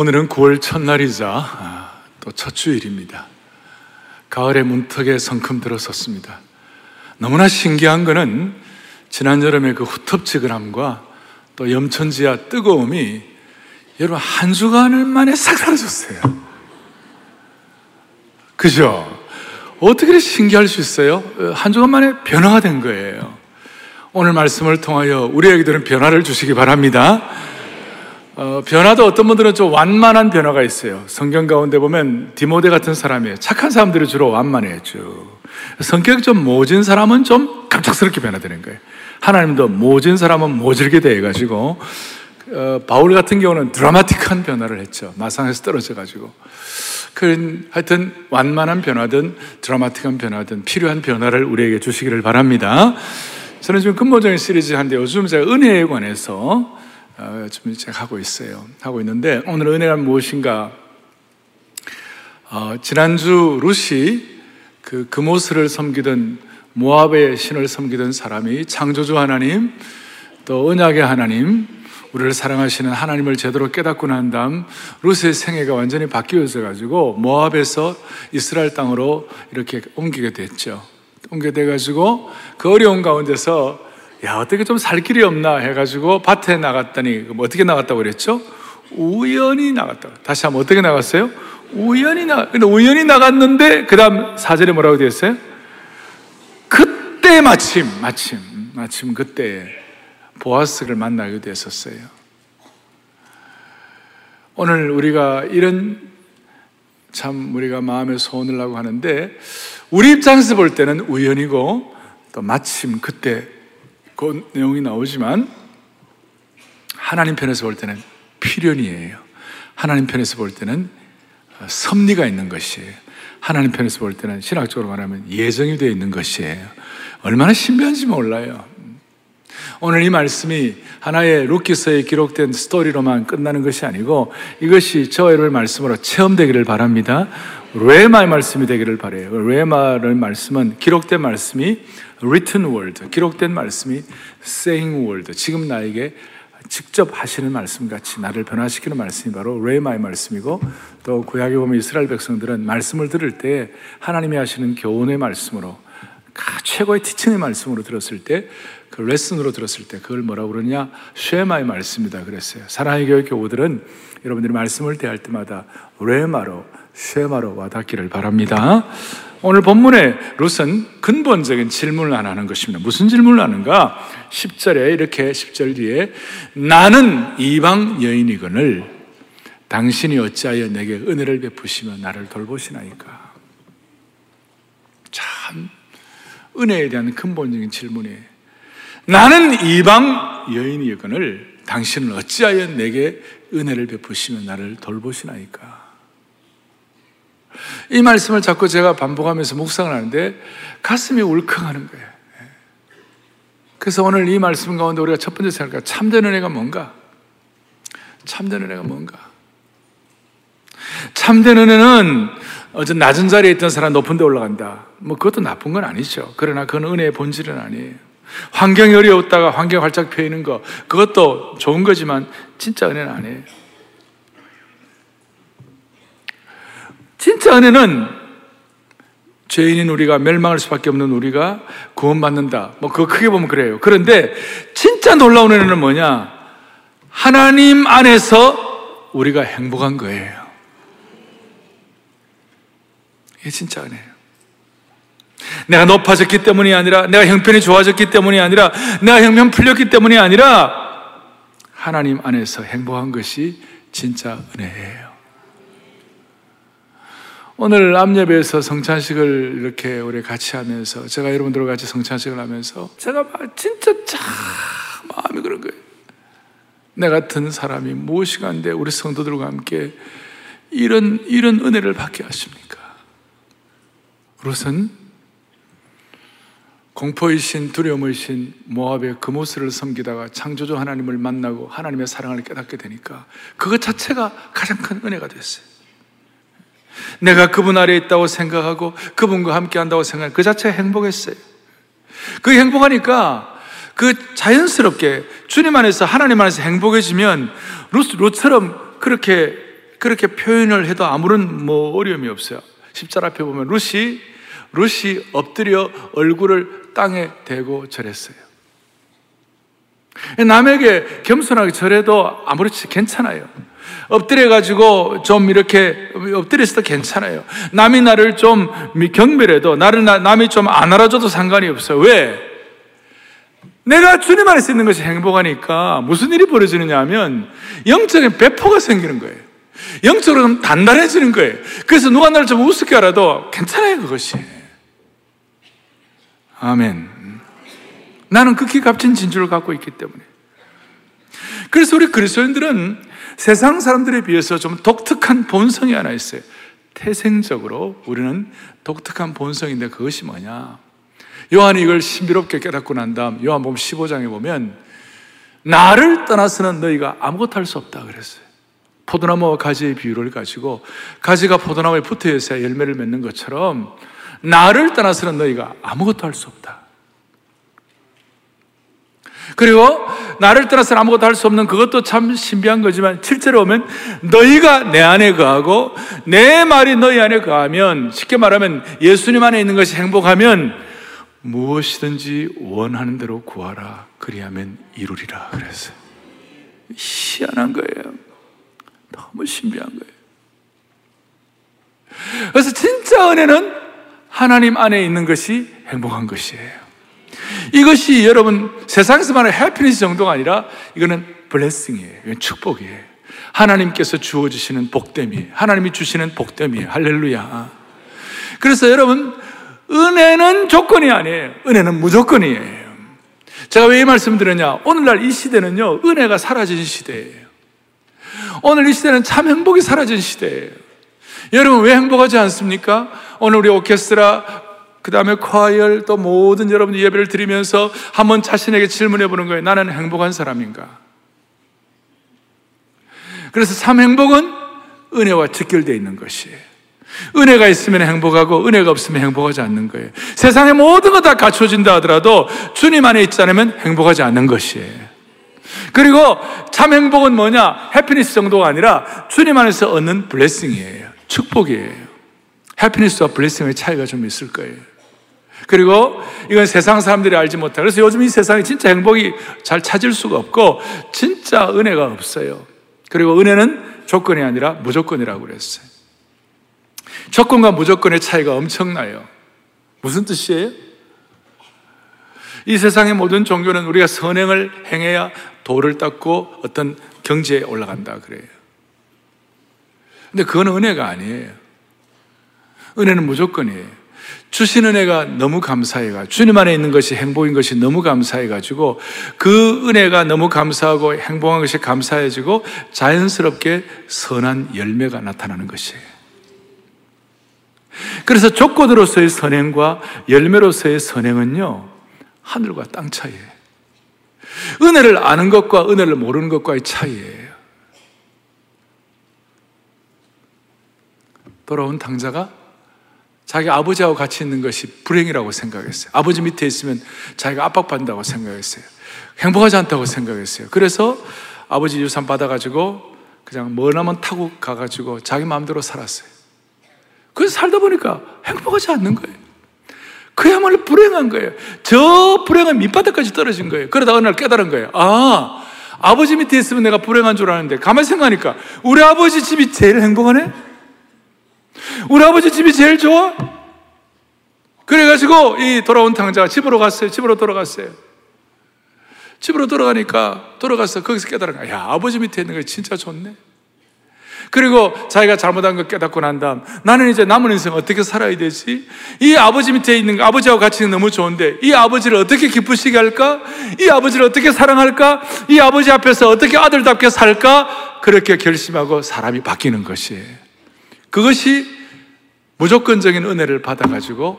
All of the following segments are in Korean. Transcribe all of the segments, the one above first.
오늘은 9월 첫날이자 아, 또첫 주일입니다. 가을의 문턱에 성큼 들어섰습니다. 너무나 신기한 것은 지난 여름의 그 후텁지근함과 또 염천지야 뜨거움이 여러분 한 주간 만에 싹 사라졌어요. 그죠? 어떻게 신기할 수 있어요? 한 주간 만에 변화가 된 거예요. 오늘 말씀을 통하여 우리에게 들은 변화를 주시기 바랍니다. 어, 변화도 어떤 분들은 좀 완만한 변화가 있어요. 성경 가운데 보면 디모데 같은 사람이에요. 착한 사람들이 주로 완만해요. 성격이 좀 모진 사람은 좀 갑작스럽게 변화되는 거예요. 하나님도 모진 사람은 모질게 돼가지고 어, 바울 같은 경우는 드라마틱한 변화를 했죠. 마상에서 떨어져가지고. 그 하여튼 완만한 변화든 드라마틱한 변화든 필요한 변화를 우리에게 주시기를 바랍니다. 저는 지금 근본적인 시리즈 한데 요즘 제가 은혜에 관해서 어, 좀 제가 하고 있어요. 하고 있는데 오늘 은혜가 무엇인가? 어, 지난주 루시 그 금오스를 섬기던 모압의 신을 섬기던 사람이 창조주 하나님 또 언약의 하나님 우리를 사랑하시는 하나님을 제대로 깨닫고 난 다음 루스의 생애가 완전히 바뀌어져 가지고 모압에서 이스라엘 땅으로 이렇게 옮기게 됐죠. 옮기게 돼 가지고 그 어려운 가운데서 야, 어떻게 좀 살 길이 없나 해가지고 밭에 나갔더니, 뭐 어떻게 나갔다고 그랬죠? 우연히 나갔다. 다시 한번 어떻게 나갔어요? 우연히 나, 근데 우연히 나갔는데, 그 다음 사절에 뭐라고 되어 있어요? 그때 마침, 마침, 마침 그때 보아스를 만나게 됐었어요. 오늘 우리가 이런 참 우리가 마음의 소원을 하고 하는데, 우리 입장에서 볼 때는 우연이고, 또 마침 그때 그 내용이 나오지만 하나님 편에서 볼 때는 필연이에요. 하나님 편에서 볼 때는 어, 섭리가 있는 것이에요. 하나님 편에서 볼 때는 신학적으로 말하면 예정이 되어 있는 것이에요. 얼마나 신비한지 몰라요. 오늘 이 말씀이 하나의 루키서에 기록된 스토리로만 끝나는 것이 아니고 이것이 여러분의 말씀으로 체험되기를 바랍니다. 레마의 말씀이 되기를 바래요. 레마의 말씀은 기록된 말씀이 written word, 기록된 말씀이 saying word, 지금 나에게 직접 하시는 말씀 같이 나를 변화시키는 말씀이 바로 레마의 말씀이고 또 구약에 보면 이스라엘 백성들은 말씀을 들을 때 하나님이 하시는 교훈의 말씀으로 최고의 티칭의 말씀으로 들었을 때 그 레슨으로 들었을 때 그걸 뭐라고 그러냐 쉐마의 말씀이다 그랬어요. 사랑의 교회 교우들은 여러분들이 말씀을 대할 때마다 레마로 쉐마로 와닿기를 바랍니다. 오늘 본문의 룻은 근본적인 질문을 안 하는 것입니다. 무슨 질문을 하는가? 10절에 이렇게 10절 뒤에 나는 이방 여인이거늘 당신이 어찌하여 내게 은혜를 베푸시며 나를 돌보시나이까? 참 은혜에 대한 근본적인 질문이에요. 나는 이방 여인이거늘 당신은 어찌하여 내게 은혜를 베푸시며 나를 돌보시나이까? 이 말씀을 자꾸 제가 반복하면서 묵상을 하는데 가슴이 울컥하는 거예요. 그래서 오늘 이 말씀 가운데 우리가 첫 번째 생각할 참된 은혜가 뭔가? 참된 은혜가 뭔가? 참된 은혜는 어제 낮은 자리에 있던 사람 높은 데 올라간다. 뭐 그것도 나쁜 건 아니죠. 그러나 그건 은혜의 본질은 아니에요. 환경이 어려웠다가 환경 활짝 펴이는 거, 그것도 좋은 거지만 진짜 은혜는 아니에요. 진짜 은혜는 죄인인 우리가 멸망할 수밖에 없는 우리가 구원받는다. 뭐 그거 크게 보면 그래요. 그런데 진짜 놀라운 은혜는 뭐냐? 하나님 안에서 우리가 행복한 거예요. 이게 진짜 은혜예요. 내가 높아졌기 때문이 아니라, 내가 형편이 좋아졌기 때문이 아니라, 내가 형편 풀렸기 때문이 아니라, 하나님 안에서 행복한 것이 진짜 은혜예요. 오늘 암예배에서 성찬식을 이렇게 우리 같이 하면서 제가 여러분들과 같이 성찬식을 하면서 제가 진짜 참 마음이 그런 거예요. 내 같은 사람이 무엇이간데 우리 성도들과 함께 이런 이런 은혜를 받게 하십니까? 롯은 공포의 신 두려움의 신 모압의 금오스를 섬기다가 창조주 하나님을 만나고 하나님의 사랑을 깨닫게 되니까 그것 자체가 가장 큰 은혜가 됐어요. 내가 그분 아래에 있다고 생각하고 그분과 함께 한다고 생각하는 그 자체가 행복했어요. 그 행복하니까 그 자연스럽게 주님 안에서 하나님 안에서 행복해지면 롯, 롯처럼 그렇게 그렇게 표현을 해도 아무런 뭐 어려움이 없어요. 십자가 앞에 보면 루시, 루시 엎드려 얼굴을 땅에 대고 절했어요. 남에게 겸손하게 절해도 아무렇지 괜찮아요. 엎드려가지고 좀 이렇게 엎드려서도 괜찮아요. 남이 나를 좀 경멸해도 나를 남이 좀 안 알아줘도 상관이 없어요. 왜? 내가 주님 안에서 있는 것이 행복하니까 무슨 일이 벌어지느냐 하면 영적인 배포가 생기는 거예요. 영적으로 좀 단단해지는 거예요. 그래서 누가 나를 좀 우습게 알아도 괜찮아요, 그것이. 아멘. 나는 극히 값진 진주를 갖고 있기 때문에. 그래서 우리 그리스도인들은 세상 사람들에 비해서 좀 독특한 본성이 하나 있어요. 태생적으로 우리는 독특한 본성인데 그것이 뭐냐? 요한이 이걸 신비롭게 깨닫고 난 다음 요한복음 15장에 보면 나를 떠나서는 너희가 아무것도 할 수 없다 그랬어요. 포도나무와 가지의 비유를 가지고 가지가 포도나무에 붙어 있어야 열매를 맺는 것처럼 나를 떠나서는 너희가 아무것도 할 수 없다. 그리고 나를 떠나서 아무것도 할 수 없는 그것도 참 신비한 거지만 실제로 보면 너희가 내 안에 거하고 내 말이 너희 안에 거하면 쉽게 말하면 예수님 안에 있는 것이 행복하면 무엇이든지 원하는 대로 구하라. 그리하면 이루리라. 그랬어요. 희한한 거예요. 너무 신비한 거예요. 그래서 진짜 은혜는 하나님 안에 있는 것이 행복한 것이에요. 이것이 여러분 세상에서 말하는 해피니스 정도가 아니라 이거는 블레싱이에요. 이건 축복이에요. 하나님께서 주어주시는 복됨이에요. 하나님이 주시는 복됨이에요. 할렐루야. 그래서 여러분 은혜는 조건이 아니에요. 은혜는 무조건이에요. 제가 왜 이 말씀 드렸냐? 오늘날 이 시대는요, 은혜가 사라진 시대예요. 오늘 이 시대는 참 행복이 사라진 시대예요. 여러분 왜 행복하지 않습니까? 오늘 우리 오케스트라, 그 다음에 과열, 또 모든 여러분 예배를 드리면서 한번 자신에게 질문해 보는 거예요. 나는 행복한 사람인가? 그래서 참 행복은 은혜와 직결되어 있는 것이에요. 은혜가 있으면 행복하고 은혜가 없으면 행복하지 않는 거예요. 세상의 모든 것다 갖춰진다 하더라도 주님 안에 있지 않으면 행복하지 않는 것이에요. 그리고 참 행복은 뭐냐? 해피니스 정도가 아니라 주님 안에서 얻는 블레싱이에요. 축복이에요. 해피니스와 블레싱의 차이가 좀 있을 거예요. 그리고 이건 세상 사람들이 알지 못해. 그래서 요즘 이 세상에 진짜 행복이 잘 찾을 수가 없고 진짜 은혜가 없어요. 그리고 은혜는 조건이 아니라 무조건이라고 그랬어요. 조건과 무조건의 차이가 엄청나요. 무슨 뜻이에요? 이 세상의 모든 종교는 우리가 선행을 행해야 도를 닦고 어떤 경지에 올라간다 그래요. 근데 그건 은혜가 아니에요. 은혜는 무조건이에요. 주신 은혜가 너무 감사해가 주님 안에 있는 것이 행복인 것이 너무 감사해가지고 그 은혜가 너무 감사하고 행복한 것이 감사해지고 자연스럽게 선한 열매가 나타나는 것이에요. 그래서 조건으로서의 선행과 열매로서의 선행은요, 하늘과 땅 차이예요. 은혜를 아는 것과 은혜를 모르는 것과의 차이예요. 돌아온 당자가 자기 아버지하고 같이 있는 것이 불행이라고 생각했어요. 아버지 밑에 있으면 자기가 압박받는다고 생각했어요. 행복하지 않다고 생각했어요. 그래서 아버지 유산 받아가지고 그냥 머나먼 타고 가가지고 자기 마음대로 살았어요. 그래서 살다 보니까 행복하지 않는 거예요. 그야말로 불행한 거예요. 저 불행한 밑바닥까지 떨어진 거예요. 그러다 어느 날 깨달은 거예요. 아, 아버지 밑에 있으면 내가 불행한 줄 아는데 가만히 생각하니까 우리 아버지 집이 제일 행복하네? 우리 아버지 집이 제일 좋아? 그래가지고 이 돌아온 탕자가 집으로 갔어요. 집으로 돌아갔어요. 집으로 돌아가니까 돌아가서 거기서 깨달은 거야. 야, 아버지 밑에 있는 거 진짜 좋네. 그리고 자기가 잘못한 걸 깨닫고 난 다음 나는 이제 남은 인생 어떻게 살아야 되지? 이 아버지 밑에 있는 아버지하고 같이 너무 좋은데 이 아버지를 어떻게 기쁘시게 할까? 이 아버지를 어떻게 사랑할까? 이 아버지 앞에서 어떻게 아들답게 살까? 그렇게 결심하고 사람이 바뀌는 것이에요. 그것이 무조건적인 은혜를 받아가지고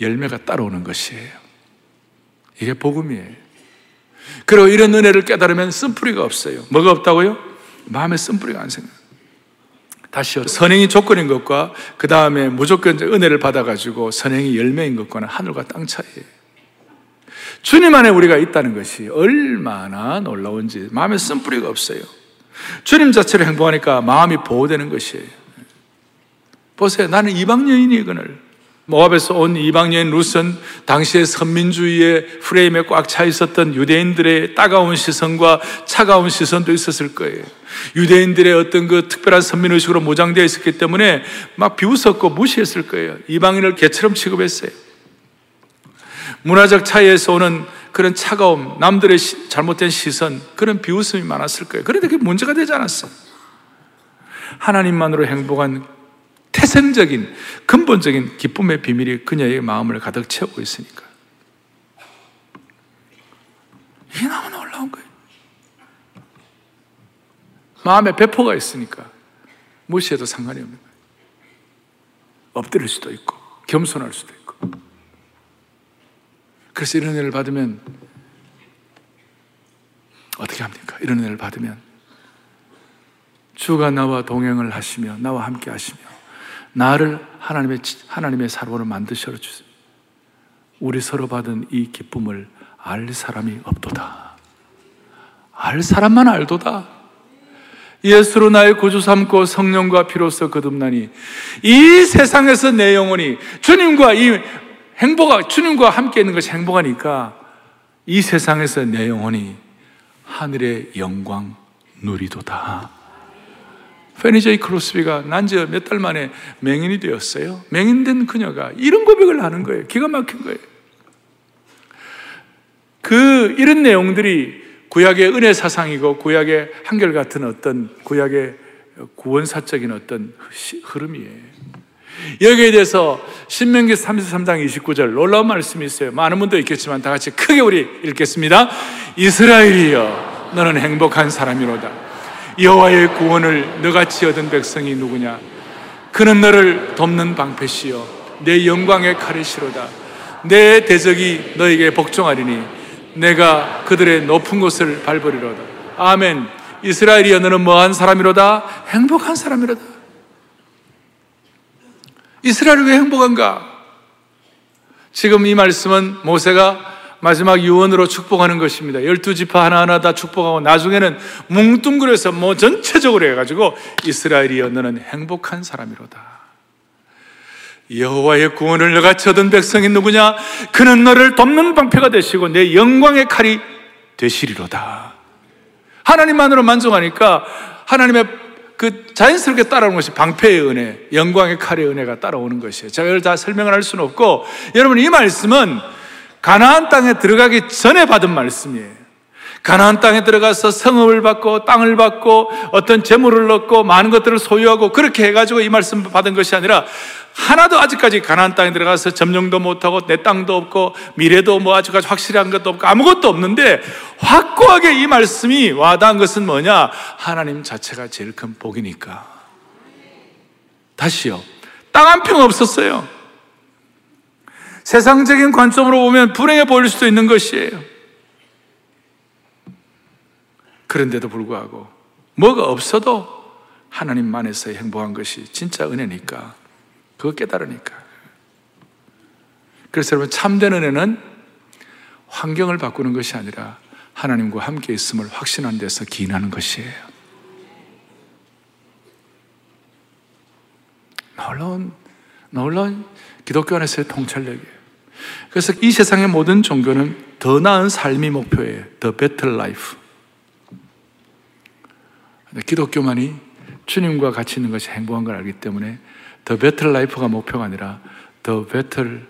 열매가 따라오는 것이에요. 이게 복음이에요. 그리고 이런 은혜를 깨달으면 쓴뿌리가 없어요. 뭐가 없다고요? 마음에 쓴뿌리가 안 생겨. 다시요. 선행이 조건인 것과 그 다음에 무조건 은혜를 받아가지고 선행이 열매인 것과는 하늘과 땅 차이예요. 주님 안에 우리가 있다는 것이 얼마나 놀라운지 마음에 쓴뿌리가 없어요. 주님 자체로 행복하니까 마음이 보호되는 것이에요. 보세요. 나는 이방 여인이거늘. 모압에서 온 이방 여인 룻은 당시의 선민주의의 프레임에 꽉 차 있었던 유대인들의 따가운 시선과 차가운 시선도 있었을 거예요. 유대인들의 어떤 그 특별한 선민의식으로 모장되어 있었기 때문에 막 비웃었고 무시했을 거예요. 이방인을 개처럼 취급했어요. 문화적 차이에서 오는 그런 차가움, 남들의 시, 잘못된 시선, 그런 비웃음이 많았을 거예요. 그런데 그게 문제가 되지 않았어. 하나님만으로 행복한 태생적인, 근본적인 기쁨의 비밀이 그녀의 마음을 가득 채우고 있으니까. 이게 너무 놀라운 거예요. 마음에 배포가 있으니까 무시해도 상관이 없는 거예요. 엎드릴 수도 있고, 겸손할 수도 있고. 그래서 이런 은혜를 받으면 어떻게 합니까? 이런 은혜를 받으면 주가 나와 동행을 하시며 나와 함께 하시며 나를 하나님의 하나님의 사람으로 만드셔 주세요. 우리 서로 받은 이 기쁨을 알 사람이 없도다. 알 사람만 알도다. 예수로 나의 구주 삼고 성령과 피로써 거듭나니 이 세상에서 내 영혼이 주님과 이 행복하, 주님과 함께 있는 것이 행복하니까 이 세상에서 내 영혼이 하늘의 영광 누리도다. 페니제이 크로스비가 난지 몇 달 만에 맹인이 되었어요. 맹인된 그녀가 이런 고백을 하는 거예요. 기가 막힌 거예요. 그, 이런 내용들이 구약의 은혜 사상이고 구약의 한결같은 어떤 구약의 구원사적인 어떤 흐름이에요. 여기에 대해서 신명기 33장 29절 놀라운 말씀이 있어요. 많은 분도 있겠지만 다 같이 크게 우리 읽겠습니다. 이스라엘이여 너는 행복한 사람이로다. 여호와의 구원을 너같이 얻은 백성이 누구냐? 그는 너를 돕는 방패시여 내 영광의 칼이시로다. 내 대적이 너에게 복종하리니 내가 그들의 높은 곳을 밟으리로다. 아멘. 이스라엘이여 너는 뭐한 사람이로다? 행복한 사람이로다. 이스라엘이 왜 행복한가? 지금 이 말씀은 모세가 마지막 유언으로 축복하는 것입니다. 열두 지파 하나하나 다 축복하고 나중에는 뭉뚱그려서 뭐 전체적으로 해가지고 이스라엘이여 너는 행복한 사람이로다. 여호와의 구원을 너같이 얻은 백성이 누구냐? 그는 너를 돕는 방패가 되시고 내 영광의 칼이 되시리로다. 하나님만으로 만족하니까 하나님의 그 자연스럽게 따라오는 것이 방패의 은혜, 영광의 칼의 은혜가 따라오는 것이에요. 제가 이걸 다 설명을 할 수는 없고, 여러분 이 말씀은 가나안 땅에 들어가기 전에 받은 말씀이에요. 가나안 땅에 들어가서 성읍을 받고 땅을 받고 어떤 재물을 얻고 많은 것들을 소유하고 그렇게 해가지고 이 말씀 받은 것이 아니라 하나도 아직까지 가나안 땅에 들어가서 점령도 못하고 내 땅도 없고 미래도 뭐 아직까지 확실한 것도 없고 아무것도 없는데 확고하게 이 말씀이 와닿은 것은 뭐냐? 하나님 자체가 제일 큰 복이니까. 다시요. 땅 한 평 없었어요. 세상적인 관점으로 보면 불행해 보일 수도 있는 것이에요. 그런데도 불구하고 뭐가 없어도 하나님만에서의 행복한 것이 진짜 은혜니까 그거 깨달으니까 그래서 여러분 참된 은혜는 환경을 바꾸는 것이 아니라 하나님과 함께 있음을 확신한 데서 기인하는 것이에요. 놀라운, 놀라운 기독교 안에서의 통찰력이에요. 그래서 이 세상의 모든 종교는 더 나은 삶이 목표예요. The better life. 기독교만이 주님과 같이 있는 것이 행복한 걸 알기 때문에 더 better life가 목표가 아니라 better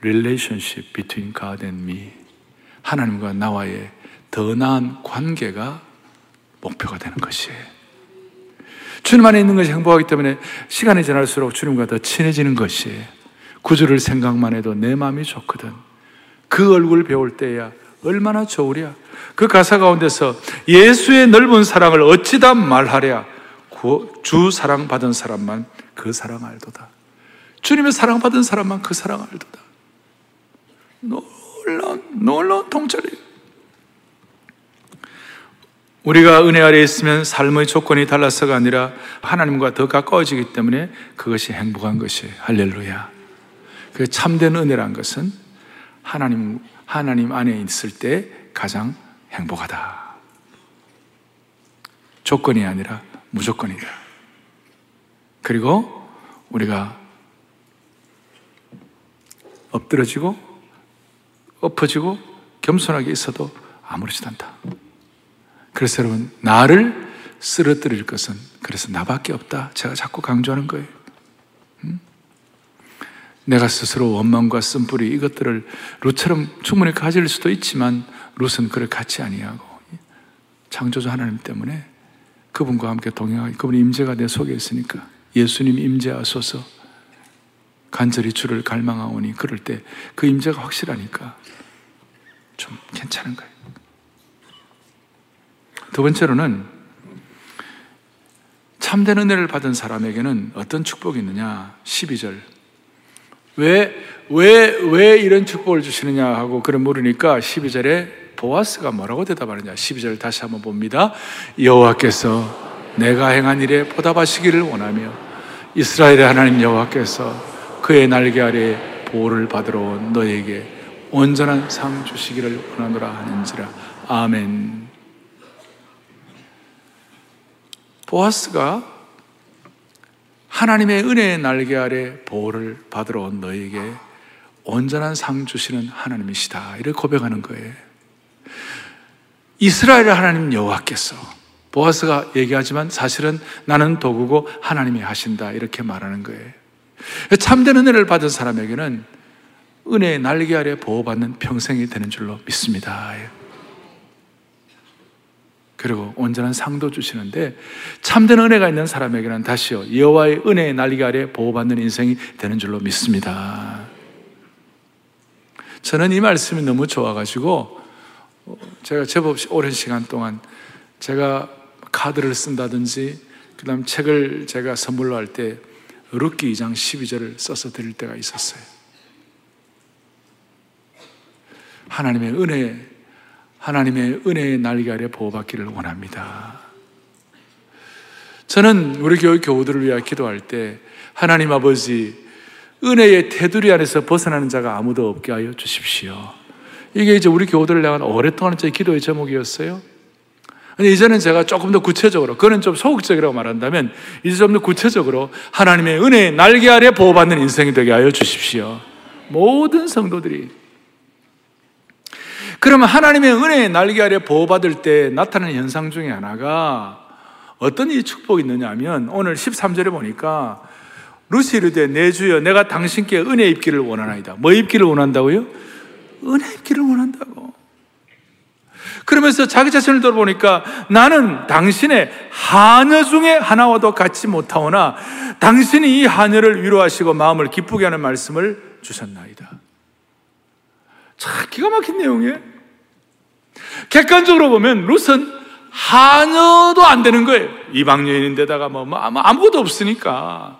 relationship between God and me. 하나님과 나와의 더 나은 관계가 목표가 되는 것이에요. 주님 안에 있는 것이 행복하기 때문에 시간이 지날수록 주님과 더 친해지는 것이에요. 구주를 생각만 해도 내 마음이 좋거든. 그 얼굴 배울 때야 얼마나 좋으랴. 그 가사 가운데서 예수의 넓은 사랑을 어찌다 말하랴. 주 사랑 받은 사람만 그 사랑 알도다. 주님의 사랑 받은 사람만 그 사랑 알도다. 놀라운, 놀라운 통찰이에요. 우리가 은혜 아래 있으면 삶의 조건이 달라서가 아니라 하나님과 더 가까워지기 때문에 그것이 행복한 것이에요. 할렐루야. 그 참된 은혜란 것은 하나님, 하나님 안에 있을 때 가장 행복하다. 조건이 아니라 무조건이다. 그리고 우리가 엎드러지고 엎어지고 겸손하게 있어도 아무렇지도 않다. 그래서 여러분, 나를 쓰러뜨릴 것은 그래서 나밖에 없다. 제가 자꾸 강조하는 거예요. 음? 내가 스스로 원망과 쓴뿌리 이것들을 룻처럼 충분히 가질 수도 있지만 룻은 그를 같이 아니하고 창조주 하나님 때문에 그분과 함께 동행하기 그분의 임재가 내 속에 있으니까 예수님 임재하소서 간절히 주를 갈망하오니 그럴 때 그 임재가 확실하니까 좀 괜찮은 거예요. 두 번째로는 참된 은혜를 받은 사람에게는 어떤 축복이 있느냐? 12절. 왜, 왜, 왜 이런 축복을 주시느냐 하고 그런 물으니까 12절에 보아스가 뭐라고 대답하느냐? 12절 다시 한번 봅니다. 여호와께서 내가 행한 일에 보답하시기를 원하며 이스라엘의 하나님 여호와께서 그의 날개 아래 보호를 받으러 온 너에게 온전한 상 주시기를 원하노라 하는지라. 아멘. 보아스가 하나님의 은혜의 날개 아래 보호를 받으러 온 너에게 온전한 상 주시는 하나님이시다. 이렇게 고백하는 거예요. 이스라엘 하나님 여호와께서 보아스가 얘기하지만 사실은 나는 도구고 하나님이 하신다. 이렇게 말하는 거예요. 참된 은혜를 받은 사람에게는 은혜의 날개 아래 보호받는 평생이 되는 줄로 믿습니다. 그리고 온전한 상도 주시는데 참된 은혜가 있는 사람에게는 다시요 여호와의 은혜의 날개 아래 보호받는 인생이 되는 줄로 믿습니다. 저는 이 말씀이 너무 좋아가지고 제가 제법 오랜 시간 동안 제가 카드를 쓴다든지 그다음 책을 제가 선물로 할때 룻기 2장 12절을 써서 드릴 때가 있었어요. 하나님의 은혜 하나님의 은혜의 날개 아래 보호받기를 원합니다. 저는 우리 교회 교우들을 위해 기도할 때 하나님 아버지 은혜의 테두리 안에서 벗어나는 자가 아무도 없게 하여 주십시오. 이게 이제 우리 교우들을 향한 오랫동안 제 기도의 제목이었어요. 근데 이제는 제가 조금 더 구체적으로, 그는 좀 소극적이라고 말한다면, 이제 좀 더 구체적으로 하나님의 은혜의 날개 아래 보호받는 인생이 되게 하여 주십시오. 모든 성도들이 그러면 하나님의 은혜의 날개 아래 보호받을 때 나타나는 현상 중에 하나가 어떤 이 축복이 있느냐 하면 오늘 13절에 보니까 루시 이르되 내 주여 내가 당신께 은혜 입기를 원하나이다. 뭐 입기를 원한다고요? 은혜 입기를 원한다고. 그러면서 자기 자신을 돌아보니까 나는 당신의 하녀 중에 하나와도 같지 못하오나 당신이 이 하녀를 위로하시고 마음을 기쁘게 하는 말씀을 주셨나이다. 참 기가 막힌 내용이에요. 객관적으로 보면 룻은 하녀도 안 되는 거예요. 이방 여인인데다가 뭐, 뭐 아무것도 없으니까.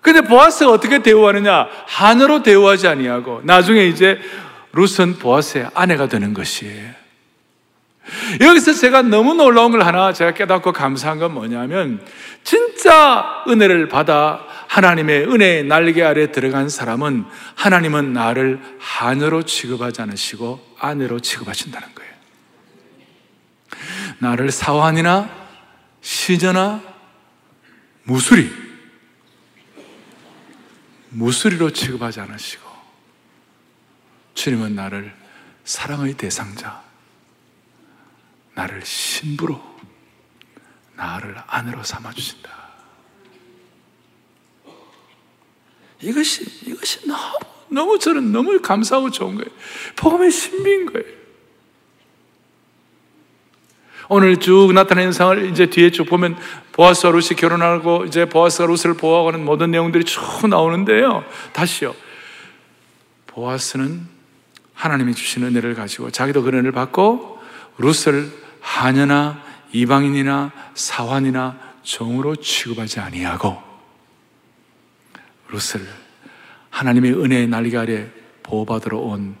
근데 보아스가 어떻게 대우하느냐? 하녀로 대우하지 아니하고 나중에 이제 룻은 보아스의 아내가 되는 것이에요. 여기서 제가 너무 놀라운 걸 하나 제가 깨닫고 감사한 건 뭐냐면 진짜 은혜를 받아 하나님의 은혜의 날개 아래 들어간 사람은 하나님은 나를 하녀로 취급하지 않으시고 아내로 취급하신다는 거예요. 나를 사환이나 시저나 무수리, 무수리로 취급하지 않으시고 주님은 나를 사랑의 대상자, 나를 신부로, 나를 아내로 삼아주신다. 이것이, 이것이 너무, 너무 저는 너무 감사하고 좋은 거예요. 복음의 신비인 거예요. 오늘 쭉 나타난 현상을 이제 뒤에 쭉 보면 보아스와 룻이 결혼하고 이제 보아스가 룻을 보호하는 모든 내용들이 쭉 나오는데요. 다시요. 보아스는 하나님이 주신 은혜를 가지고 자기도 그 은혜를 받고 룻을 하녀나 이방인이나 사환이나 종으로 취급하지 아니하고 룻을 하나님의 은혜의 날개 아래 보호받으러 온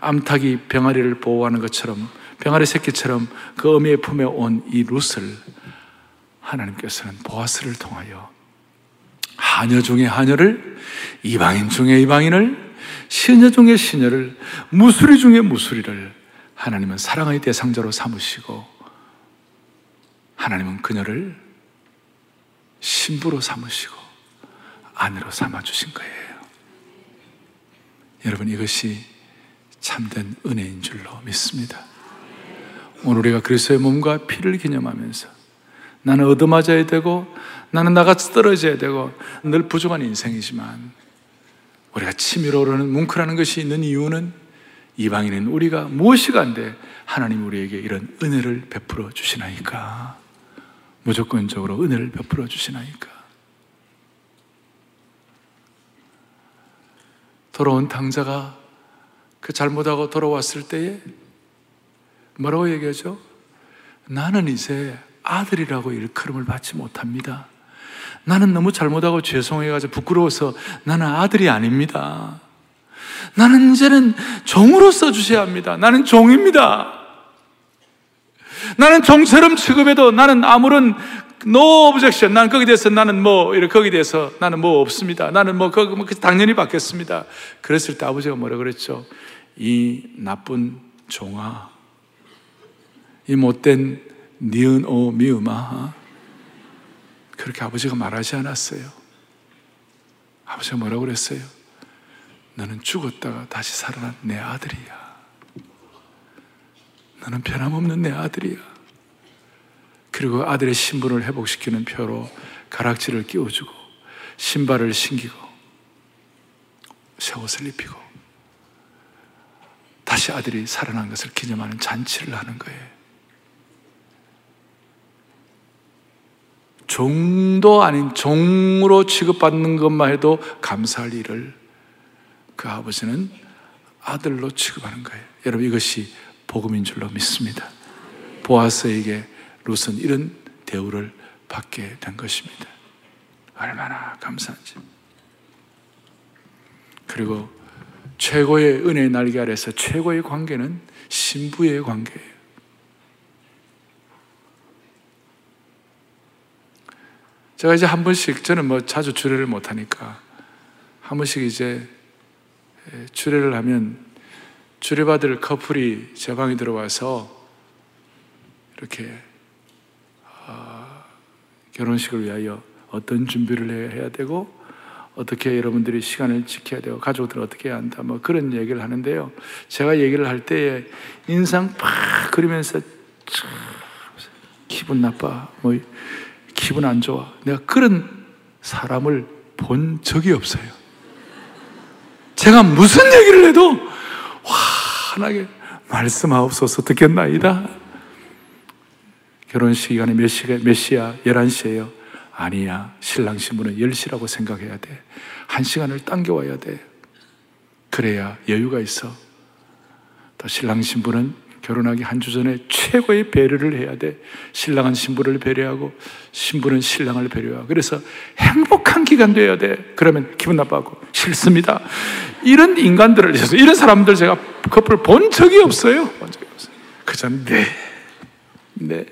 암탉이 병아리를 보호하는 것처럼 병아리 새끼처럼 그 어미의 품에 온 이 룻을 하나님께서는 보아스를 통하여 하녀 중의 하녀를 이방인 중의 이방인을 시녀 중의 시녀를 무수리 중의 무수리를 하나님은 사랑의 대상자로 삼으시고 하나님은 그녀를 신부로 삼으시고 아내로 삼아주신 거예요. 여러분, 이것이 참된 은혜인 줄로 믿습니다. 오늘 우리가 그리스도의 몸과 피를 기념하면서 나는 얻어맞아야 되고 나는 나가 떨어져야 되고 늘 부족한 인생이지만 우리가 치밀어 오르는 뭉클하는 것이 있는 이유는 이방인은 우리가 무엇이 간데 하나님 우리에게 이런 은혜를 베풀어 주시나이까 무조건적으로 은혜를 베풀어 주시나이까 돌아온 당자가 그 잘못하고 돌아왔을 때에 뭐라고 얘기하죠? 나는 이제 아들이라고 일컬음을 받지 못합니다. 나는 너무 잘못하고 죄송해가지고 부끄러워서 나는 아들이 아닙니다. 나는 이제는 종으로 써주셔야 합니다. 나는 종입니다. 나는 종처럼 취급해도 나는 아무런 no objection. 난 거기에 대해서 나는 뭐, 이렇게 거기에 대해서 나는 뭐 없습니다. 나는 뭐, 거기, 뭐, 당연히 받겠습니다. 그랬을 때 아버지가 뭐라 그랬죠? 이 나쁜 종아, 이 못된 니은 오 미음아, 그렇게 아버지가 말하지 않았어요. 아버지가 뭐라고 그랬어요? 너는 죽었다가 다시 살아난 내 아들이야. 너는 변함없는 내 아들이야. 그리고 아들의 신분을 회복시키는 표로 가락지를 끼워주고 신발을 신기고 새 옷을 입히고 다시 아들이 살아난 것을 기념하는 잔치를 하는 거예요. 종도 아닌 종으로 취급받는 것만 해도 감사할 일을 그 아버지는 아들로 취급하는 거예요. 여러분 이것이 복음인 줄로 믿습니다. 보아스에게 롯은 이런 대우를 받게 된 것입니다. 얼마나 감사한지. 그리고 최고의 은혜 날개 아래서 최고의 관계는 신부의 관계예요. 제가 이제 한 번씩 저는 뭐 자주 주례를 못 하니까 한 번씩 이제 주례를 하면 주례받을 커플이 제 방에 들어와서 이렇게 어, 결혼식을 위하여 어떤 준비를 해야 되고 어떻게 여러분들이 시간을 지켜야 되고 가족들은 어떻게 해야 한다 뭐 그런 얘기를 하는데요. 제가 얘기를 할 때에 인상 팍 그리면서 기분 나빠 뭐 기분 안 좋아. 내가 그런 사람을 본 적이 없어요. 제가 무슨 얘기를 해도 환하게 말씀하옵소서 듣겠나이다. 결혼식 시간에 몇 시가, 몇 시야? 11시에요. 아니야. 신랑 신부는 10시라고 생각해야 돼. 한 시간을 당겨와야 돼. 그래야 여유가 있어. 또 신랑 신부는 결혼하기 한 주 전에 최고의 배려를 해야 돼. 신랑은 신부를 배려하고 신부는 신랑을 배려하고 그래서 행복한 기간 돼야 돼. 그러면 기분 나빠하고 싫습니다. 이런 인간들을 이런 사람들 제가 커플 본 적이 없어요. 본 적이 없어요. 그저 네, 네.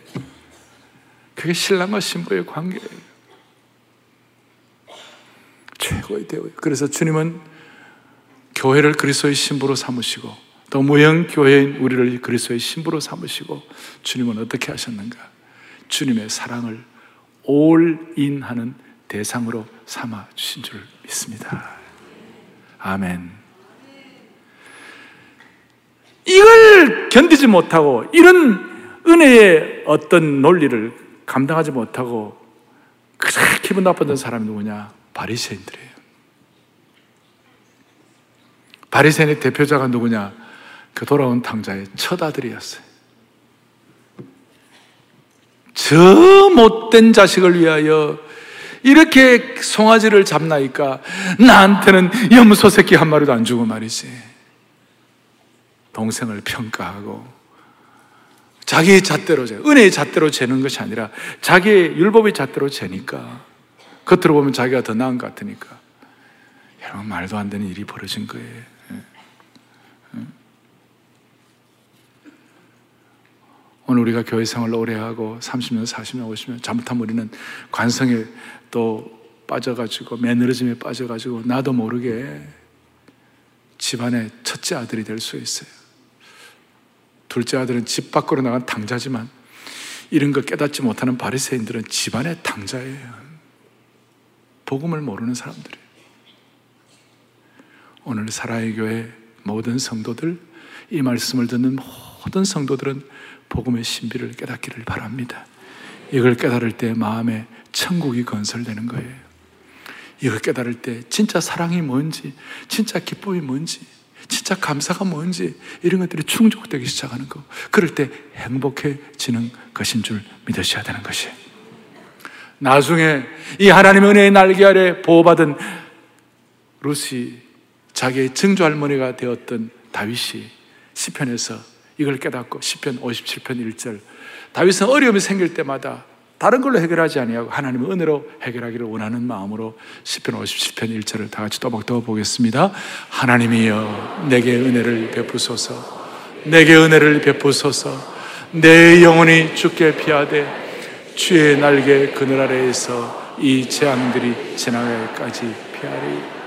그게 신랑과 신부의 관계예요. 최고의 대우예요. 그래서 주님은 교회를 그리스도의 신부로 삼으시고 또 무형 교회인 우리를 그리스도의 신부로 삼으시고 주님은 어떻게 하셨는가? 주님의 사랑을 올인하는 대상으로 삼아 주신 줄 믿습니다. 아멘. 이걸 견디지 못하고 이런 은혜의 어떤 논리를 감당하지 못하고 그렇게 기분 나빴던 사람이 누구냐? 바리새인들이에요. 바리새인의 대표자가 누구냐? 그 돌아온 탕자의 첫 아들이었어요. 저 못된 자식을 위하여 이렇게 송아지를 잡나니까 나한테는 염소 새끼 한 마리도 안 주고 말이지. 동생을 평가하고 자기의 잣대로 재, 은혜의 잣대로 재는 것이 아니라 자기의 율법의 잣대로 재니까 겉으로 보면 자기가 더 나은 것 같으니까 여러분 말도 안 되는 일이 벌어진 거예요. 오늘 우리가 교회 생활을 오래 하고 30년, 40년, 50년 잘못하면 우리는 관성에 또 빠져가지고 매너리즘에 빠져가지고 나도 모르게 집안의 첫째 아들이 될 수 있어요. 둘째 아들은 집 밖으로 나간 당자지만 이런 거 깨닫지 못하는 바리새인들은 집안의 당자예요. 복음을 모르는 사람들이에요. 오늘 사랑의 교회 모든 성도들 이 말씀을 듣는 모든 성도들은 복음의 신비를 깨닫기를 바랍니다. 이걸 깨달을 때 마음에 천국이 건설되는 거예요. 이걸 깨달을 때 진짜 사랑이 뭔지, 진짜 기쁨이 뭔지, 진짜 감사가 뭔지 이런 것들이 충족되기 시작하는 거. 그럴 때 행복해지는 것인 줄 믿으셔야 되는 것이에요. 나중에 이 하나님의 은혜의 날개 아래 보호받은 루시 자기의 증조 할머니가 되었던 다윗이 시편에서 이걸 깨닫고 시편 57편 1절 다윗은 어려움이 생길 때마다 다른 걸로 해결하지 아니하고 하나님의 은혜로 해결하기를 원하는 마음으로 시편 57편 1절을 다 같이 또박또박 보겠습니다. 하나님이여 내게 은혜를 베푸소서 내게 은혜를 베푸소서 내 영혼이 주께 피하되 주의 날개 그늘 아래에서 이 재앙들이 지나가기까지 피하리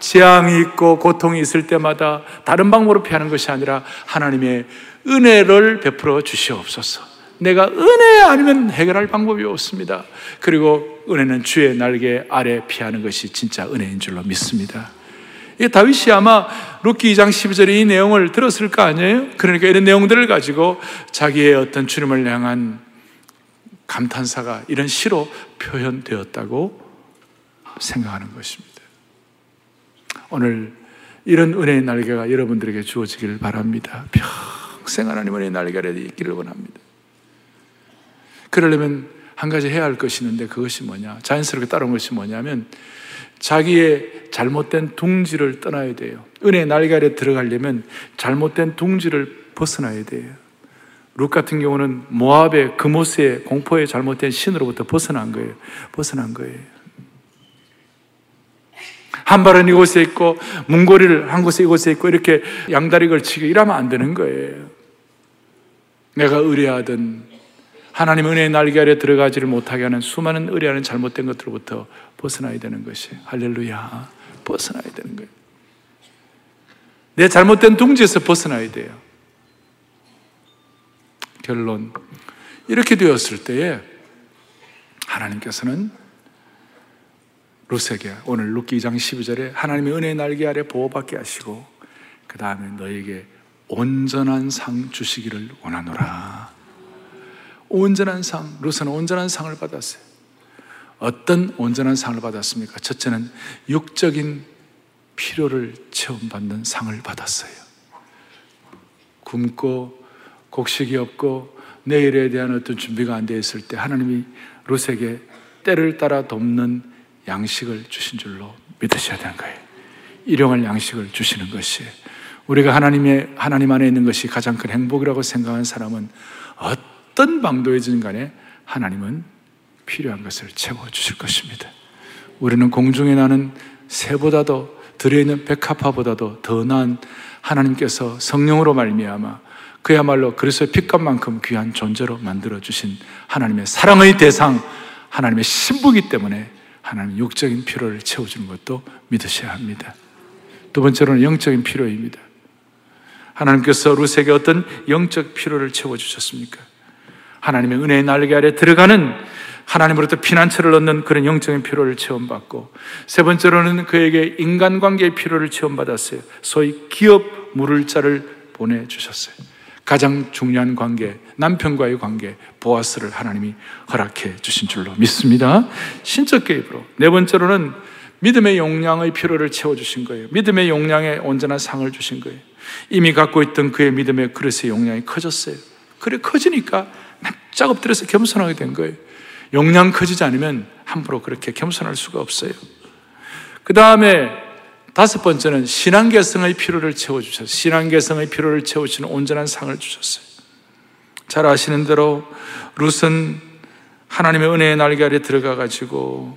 재앙이 있고 고통이 있을 때마다 다른 방법으로 피하는 것이 아니라 하나님의 은혜를 베풀어 주시옵소서. 내가 은혜 아니면 해결할 방법이 없습니다. 그리고 은혜는 주의 날개 아래 피하는 것이 진짜 은혜인 줄로 믿습니다. 이 다윗이 아마 룻기 2장 12절에 이 내용을 들었을 거 아니에요? 그러니까 이런 내용들을 가지고 자기의 어떤 주님을 향한 감탄사가 이런 시로 표현되었다고 생각하는 것입니다. 오늘 이런 은혜의 날개가 여러분들에게 주어지기를 바랍니다. 평생 하나님 은혜의 날개가 있기를 원합니다. 그러려면 한 가지 해야 할 것이 있는데 그것이 뭐냐? 자연스럽게 따라온 것이 뭐냐면 자기의 잘못된 둥지를 떠나야 돼요. 은혜 날개 아래 들어가려면 잘못된 둥지를 벗어나야 돼요. 룩 같은 경우는 모압의 그모스의 공포의 잘못된 신으로부터 벗어난 거예요. 벗어난 거예요. 한 발은 이곳에 있고 문고리를 한 곳에 이곳에 있고 이렇게 양다리 걸치고 이러면 안 되는 거예요. 내가 의뢰하던 하나님 은혜의 날개 아래 들어가지를 못하게 하는 수많은 의뢰하는 잘못된 것들로부터 벗어나야 되는 것이 할렐루야 벗어나야 되는 거예요. 내 잘못된 둥지에서 벗어나야 돼요. 결론 이렇게 되었을 때에 하나님께서는 루세게 오늘 룻기 2장 12절에 하나님의 은혜의 날개 아래 보호받게 하시고 그 다음에 너에게 온전한 상 주시기를 원하노라. 온전한 상, 루스는 온전한 상을 받았어요. 어떤 온전한 상을 받았습니까? 첫째는 육적인 필요를 체험받는 상을 받았어요. 굶고 곡식이 없고 내일에 대한 어떤 준비가 안 되어 있을 때 하나님이 룻에게 때를 따라 돕는 양식을 주신 줄로 믿으셔야 되는 거예요. 일용할 양식을 주시는 것이 우리가 하나님의 하나님 안에 있는 것이 가장 큰 행복이라고 생각하는 사람은 어떤 방도이든 간에 하나님은 필요한 것을 채워 주실 것입니다. 우리는 공중에 나는 새보다도 들에 있는 백합화보다도 더 나은 하나님께서 성령으로 말미암아 그야말로 그리스도의 핏값만큼 귀한 존재로 만들어 주신 하나님의 사랑의 대상 하나님의 신부기 때문에 하나님 육적인 필요를 채워주는 것도 믿으셔야 합니다. 두 번째로는 영적인 필요입니다. 하나님께서 루세에게 어떤 영적 필요를 채워주셨습니까? 하나님의 은혜의 날개 아래 들어가는 하나님으로부터 피난처를 얻는 그런 영적인 필요를 체험받고 세 번째로는 그에게 인간관계의 필요를 체험받았어요. 소위 기업 물을 자를 보내주셨어요. 가장 중요한 관계, 남편과의 관계, 보아스를 하나님이 허락해 주신 줄로 믿습니다. 신적 개입으로. 네 번째로는 믿음의 용량의 필요를 채워주신 거예요. 믿음의 용량에 온전한 상을 주신 거예요. 이미 갖고 있던 그의 믿음의 그릇의 용량이 커졌어요. 그래, 커지니까 납작 엎드려서 겸손하게 된 거예요. 용량 커지지 않으면 함부로 그렇게 겸손할 수가 없어요. 그 다음에 다섯 번째는 신앙개성의 필요를 채워주셨어요. 신앙개성의 필요를 채우시는 온전한 상을 주셨어요. 잘 아시는 대로 룻은 하나님의 은혜의 날개 아래 들어가 가지고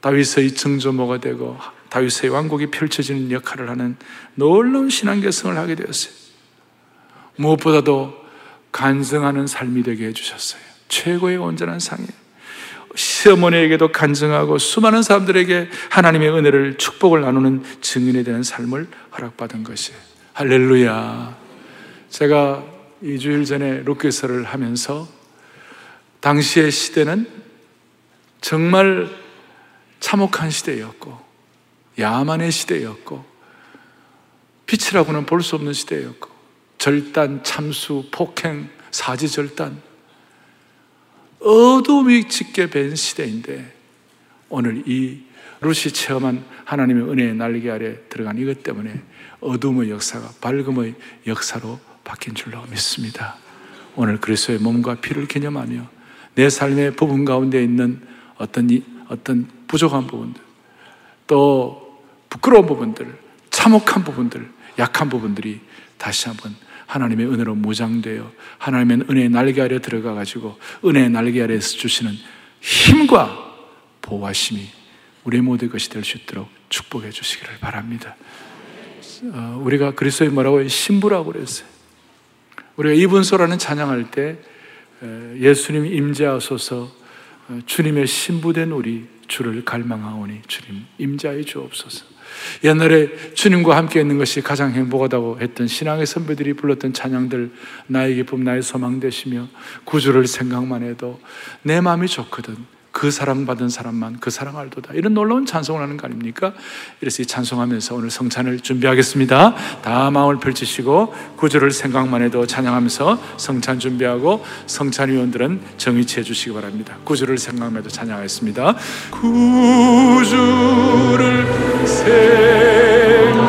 다윗의 증조모가 되고 다윗의 왕국이 펼쳐지는 역할을 하는 놀라운 신앙개성을 하게 되었어요. 무엇보다도 간증하는 삶이 되게 해주셨어요. 최고의 온전한 상이에요. 시어머니에게도 간증하고 수많은 사람들에게 하나님의 은혜를 축복을 나누는 증인에 대한 삶을 허락받은 것이에요. 할렐루야. 제가 2주일 전에 룩교서를 하면서 당시의 시대는 정말 참혹한 시대였고 야만의 시대였고 빛이라고는 볼 수 없는 시대였고 절단, 참수, 폭행, 사지절단 어둠이 짙게 밴 시대인데 오늘 이 루시 체험한 하나님의 은혜의 날개 아래 들어간 이것 때문에 어둠의 역사가 밝음의 역사로 바뀐 줄로 믿습니다. 오늘 그리스도의 몸과 피를 기념하며 내 삶의 부분 가운데 있는 어떤 어떤 부족한 부분들, 또 부끄러운 부분들, 참혹한 부분들, 약한 부분들이 다시 한번 하나님의 은혜로 무장되어 하나님의 은혜의 날개 아래 들어가 가지고 은혜의 날개 아래에서 주시는 힘과 보호하심이 우리 모두의 것이 될 수 있도록 축복해 주시기를 바랍니다. 어, 우리가 그리스도의 뭐라고 신부라고 그랬어요. 우리가 이분소라는 찬양할 때 예수님 임재하소서 어, 주님의 신부된 우리 주를 갈망하오니 주님 임재하여 주옵소서. 옛날에 주님과 함께 있는 것이 가장 행복하다고 했던 신앙의 선배들이 불렀던 찬양들 나의 기쁨 나의 소망 되시며 구주를 생각만 해도 내 마음이 좋거든 그 사랑받은 사람만 그 사랑 알도다. 이런 놀라운 찬송을 하는 거 아닙니까? 이래서 이 찬송하면서 오늘 성찬을 준비하겠습니다. 다 마음을 펼치시고 구주를 생각만 해도 찬양하면서 성찬 준비하고 성찬위원들은 정위치해 주시기 바랍니다. 구주를 생각만 해도 찬양하겠습니다. 구주를 생각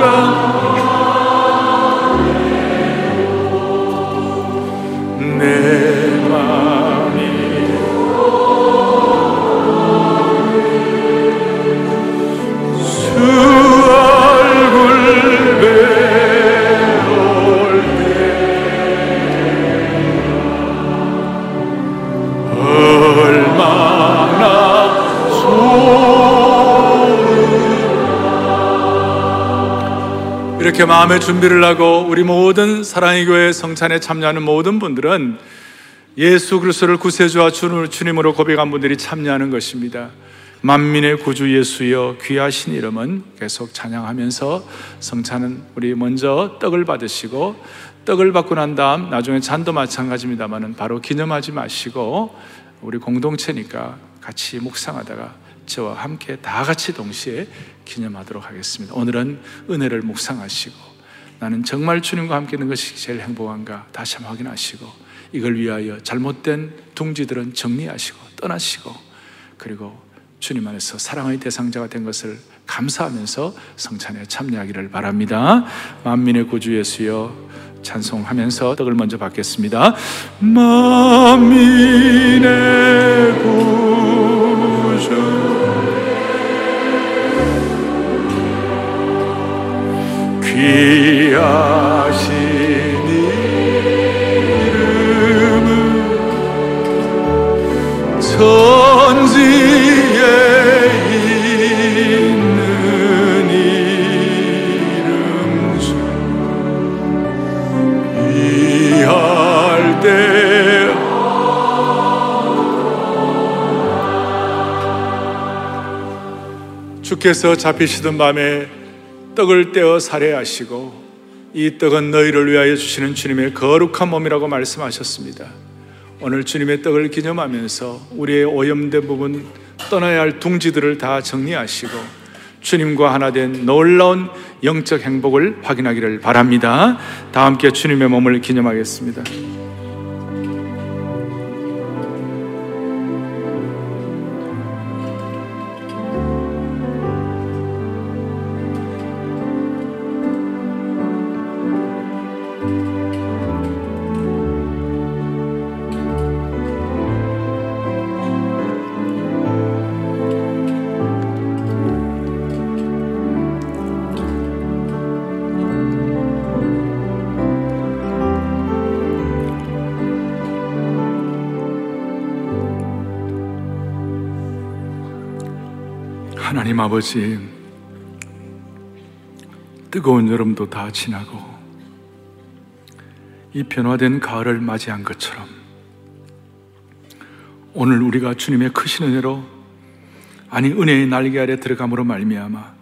이렇게 마음의 준비를 하고 우리 모든 사랑의 교회 성찬에 참여하는 모든 분들은 예수 그리스도를 구세주와 주님으로 고백한 분들이 참여하는 것입니다. 만민의 구주 예수여 귀하신 이름은 계속 찬양하면서 성찬은 우리 먼저 떡을 받으시고 떡을 받고 난 다음 나중에 잔도 마찬가지입니다만은 바로 기념하지 마시고 우리 공동체니까 같이 묵상하다가 저와 함께 다 같이 동시에 기념하도록 하겠습니다. 오늘은 은혜를 묵상하시고 나는 정말 주님과 함께 있는 것이 제일 행복한가 다시 한번 확인하시고 이걸 위하여 잘못된 둥지들은 정리하시고 떠나시고 그리고 주님 안에서 사랑의 대상자가 된 것을 감사하면서 성찬에 참여하기를 바랍니다. 만민의 구주 예수여 찬송하면서 떡을 먼저 받겠습니다. 만민의 주께서 잡히시던 밤에 떡을 떼어 살해하시고 이 떡은 너희를 위하여 주시는 주님의 거룩한 몸이라고 말씀하셨습니다. 오늘 주님의 떡을 기념하면서 우리의 오염된 부분 떠나야 할 둥지들을 다 정리하시고 주님과 하나 된 놀라운 영적 행복을 확인하기를 바랍니다. 다 함께 주님의 몸을 기념하겠습니다. 아버지, 뜨거운 여름도 다 지나고 이 변화된 가을을 맞이한 것처럼 오늘 우리가 주님의 크신 은혜로 아니 은혜의 날개 아래 들어감으로 말미암아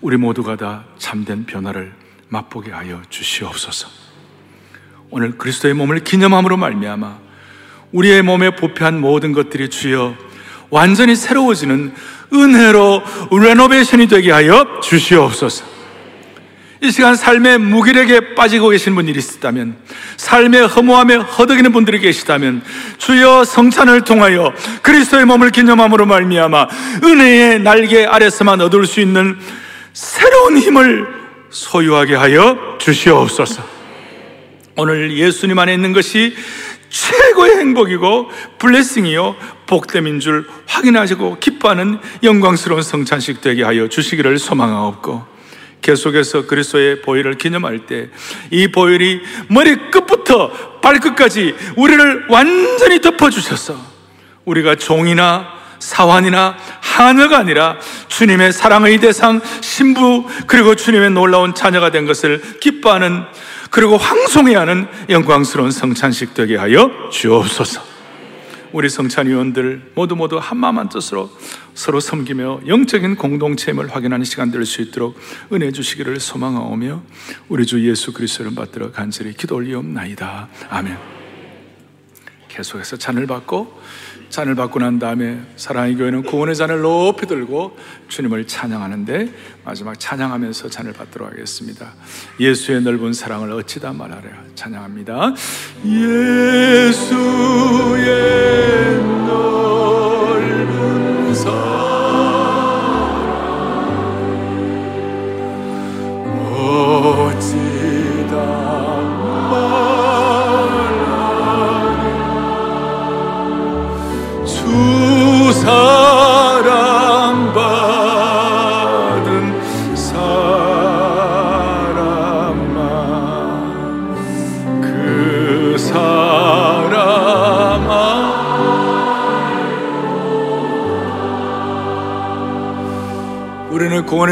우리 모두가 다 참된 변화를 맛보게 하여 주시옵소서. 오늘 그리스도의 몸을 기념함으로 말미암아 우리의 몸에 부패한 모든 것들이 주여 완전히 새로워지는 은혜로 레노베이션이 되게 하여 주시옵소서. 이 시간 삶의 무기력에 빠지고 계신 분들이 있다면, 삶의 허무함에 허덕이는 분들이 계시다면, 주여 성찬을 통하여 그리스도의 몸을 기념함으로 말미암아 은혜의 날개 아래서만 얻을 수 있는 새로운 힘을 소유하게 하여 주시옵소서. 오늘 예수님 안에 있는 것이 최고의 행복이고 블레싱이요. 복됨인 줄 확인하시고 기뻐하는 영광스러운 성찬식 되게 하여 주시기를 소망하옵고 계속해서 그리스도의 보혈을 기념할 때 이 보혈이 머리 끝부터 발끝까지 우리를 완전히 덮어주셔서 우리가 종이나 사환이나 하녀가 아니라 주님의 사랑의 대상 신부 그리고 주님의 놀라운 자녀가 된 것을 기뻐하는 그리고 황송해야 하는 영광스러운 성찬식 되게 하여 주옵소서. 우리 성찬위원들 모두 모두 한마음한 뜻으로 서로 섬기며 영적인 공동체임을 확인하는 시간 될 수 있도록 은혜 주시기를 소망하오며 우리 주 예수 그리스도를 받들어 간절히 기도 올리옵나이다. 아멘. 계속해서 잔을 받고 잔을 받고 난 다음에 사랑의 교회는 구원의 잔을 높이 들고 주님을 찬양하는데 마지막 찬양하면서 잔을 받도록 하겠습니다. 예수의 넓은 사랑을 어찌다 말하랴 찬양합니다. 예수의 넓은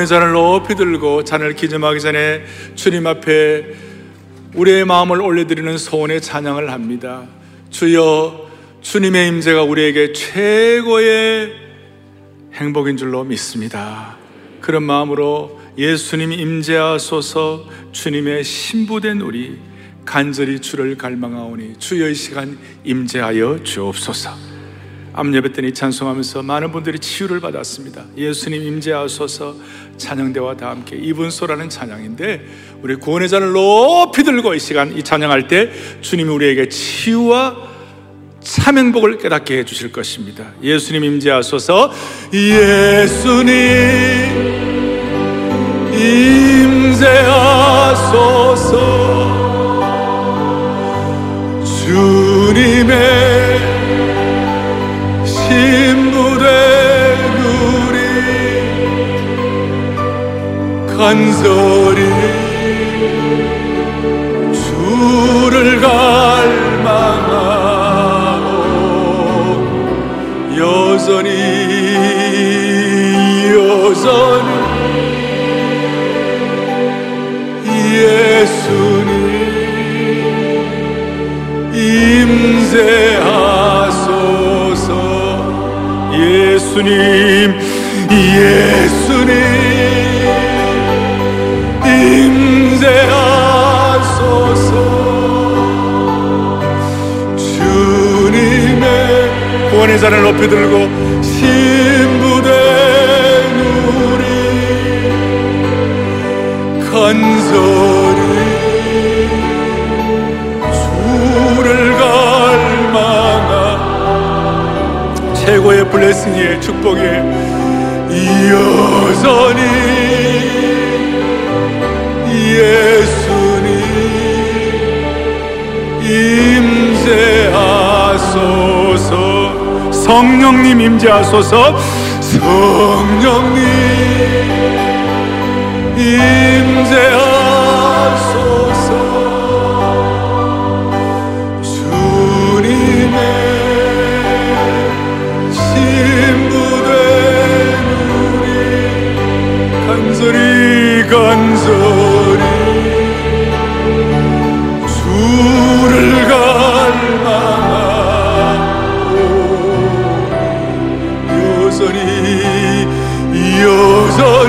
잔을 높이 들고 잔을 기념하기 전에 주님 앞에 우리의 마음을 올려드리는 소원의 찬양을 합니다. 주여 주님의 임재가 우리에게 최고의 행복인 줄로 믿습니다. 그런 마음으로 예수님 임재하소서 주님의 신부된 우리 간절히 주를 갈망하오니 주여 이 시간 임재하여 주옵소서. 암예배 때니 찬송하면서 많은 분들이 치유를 받았습니다. 예수님 임재하소서 찬양대와 다 함께 이분소라는 찬양인데 우리 구원의 잔을 높이 들고 이 시간 이 찬양할 때 주님이 우리에게 치유와 참 행복을 깨닫게 해 주실 것입니다. 예수님 임재하소서. 예수님 임재하소서. 주님의 신부된 우리 간절히 주를 갈망하고 여전히 여전히 예수님 임재 예수님 예수님 임재하소서. 주님의 구원의 잔을 높이 들고 신부된 우리 간절 최고의 블레싱의 축복의 여전히 예수님 임재하소서. 성령님 임재하소서. 성령님 임재하소서. 주님의 간절히 간절히 주를 갈망하고 여전히 여전히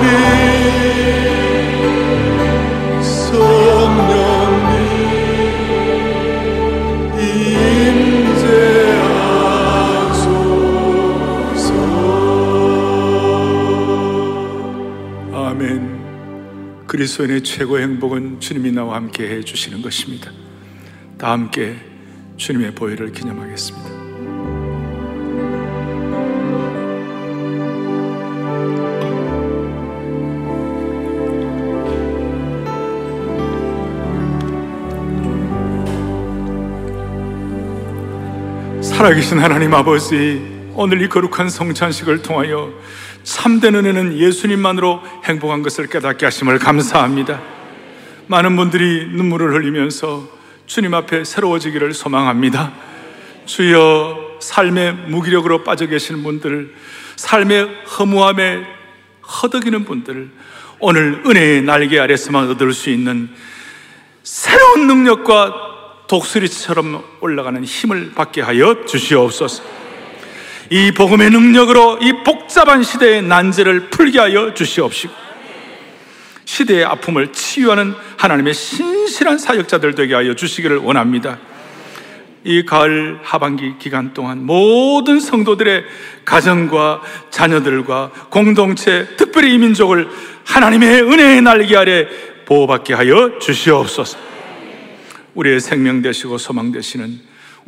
그리스도인의 최고의 행복은 주님이 나와 함께 해 주시는 것입니다. 다 함께 주님의 보혈을 기념하겠습니다. 살아계신 하나님 아버지, 오늘 이 거룩한 성찬식을 통하여 참된 은혜는 예수님만으로 행복한 것을 깨닫게 하심을 감사합니다. 많은 분들이 눈물을 흘리면서 주님 앞에 새로워지기를 소망합니다. 주여 삶의 무기력으로 빠져 계시는 분들, 삶의 허무함에 허덕이는 분들, 오늘 은혜의 날개 아래서만 얻을 수 있는 새로운 능력과 독수리처럼 올라가는 힘을 받게 하여 주시옵소서. 이 복음의 능력으로 이 복잡한 시대의 난제를 풀게 하여 주시옵시고 시대의 아픔을 치유하는 하나님의 신실한 사역자들 되게 하여 주시기를 원합니다. 이 가을 하반기 기간 동안 모든 성도들의 가정과 자녀들과 공동체, 특별히 이 민족을 하나님의 은혜의 날개 아래 보호받게 하여 주시옵소서. 우리의 생명 되시고 소망 되시는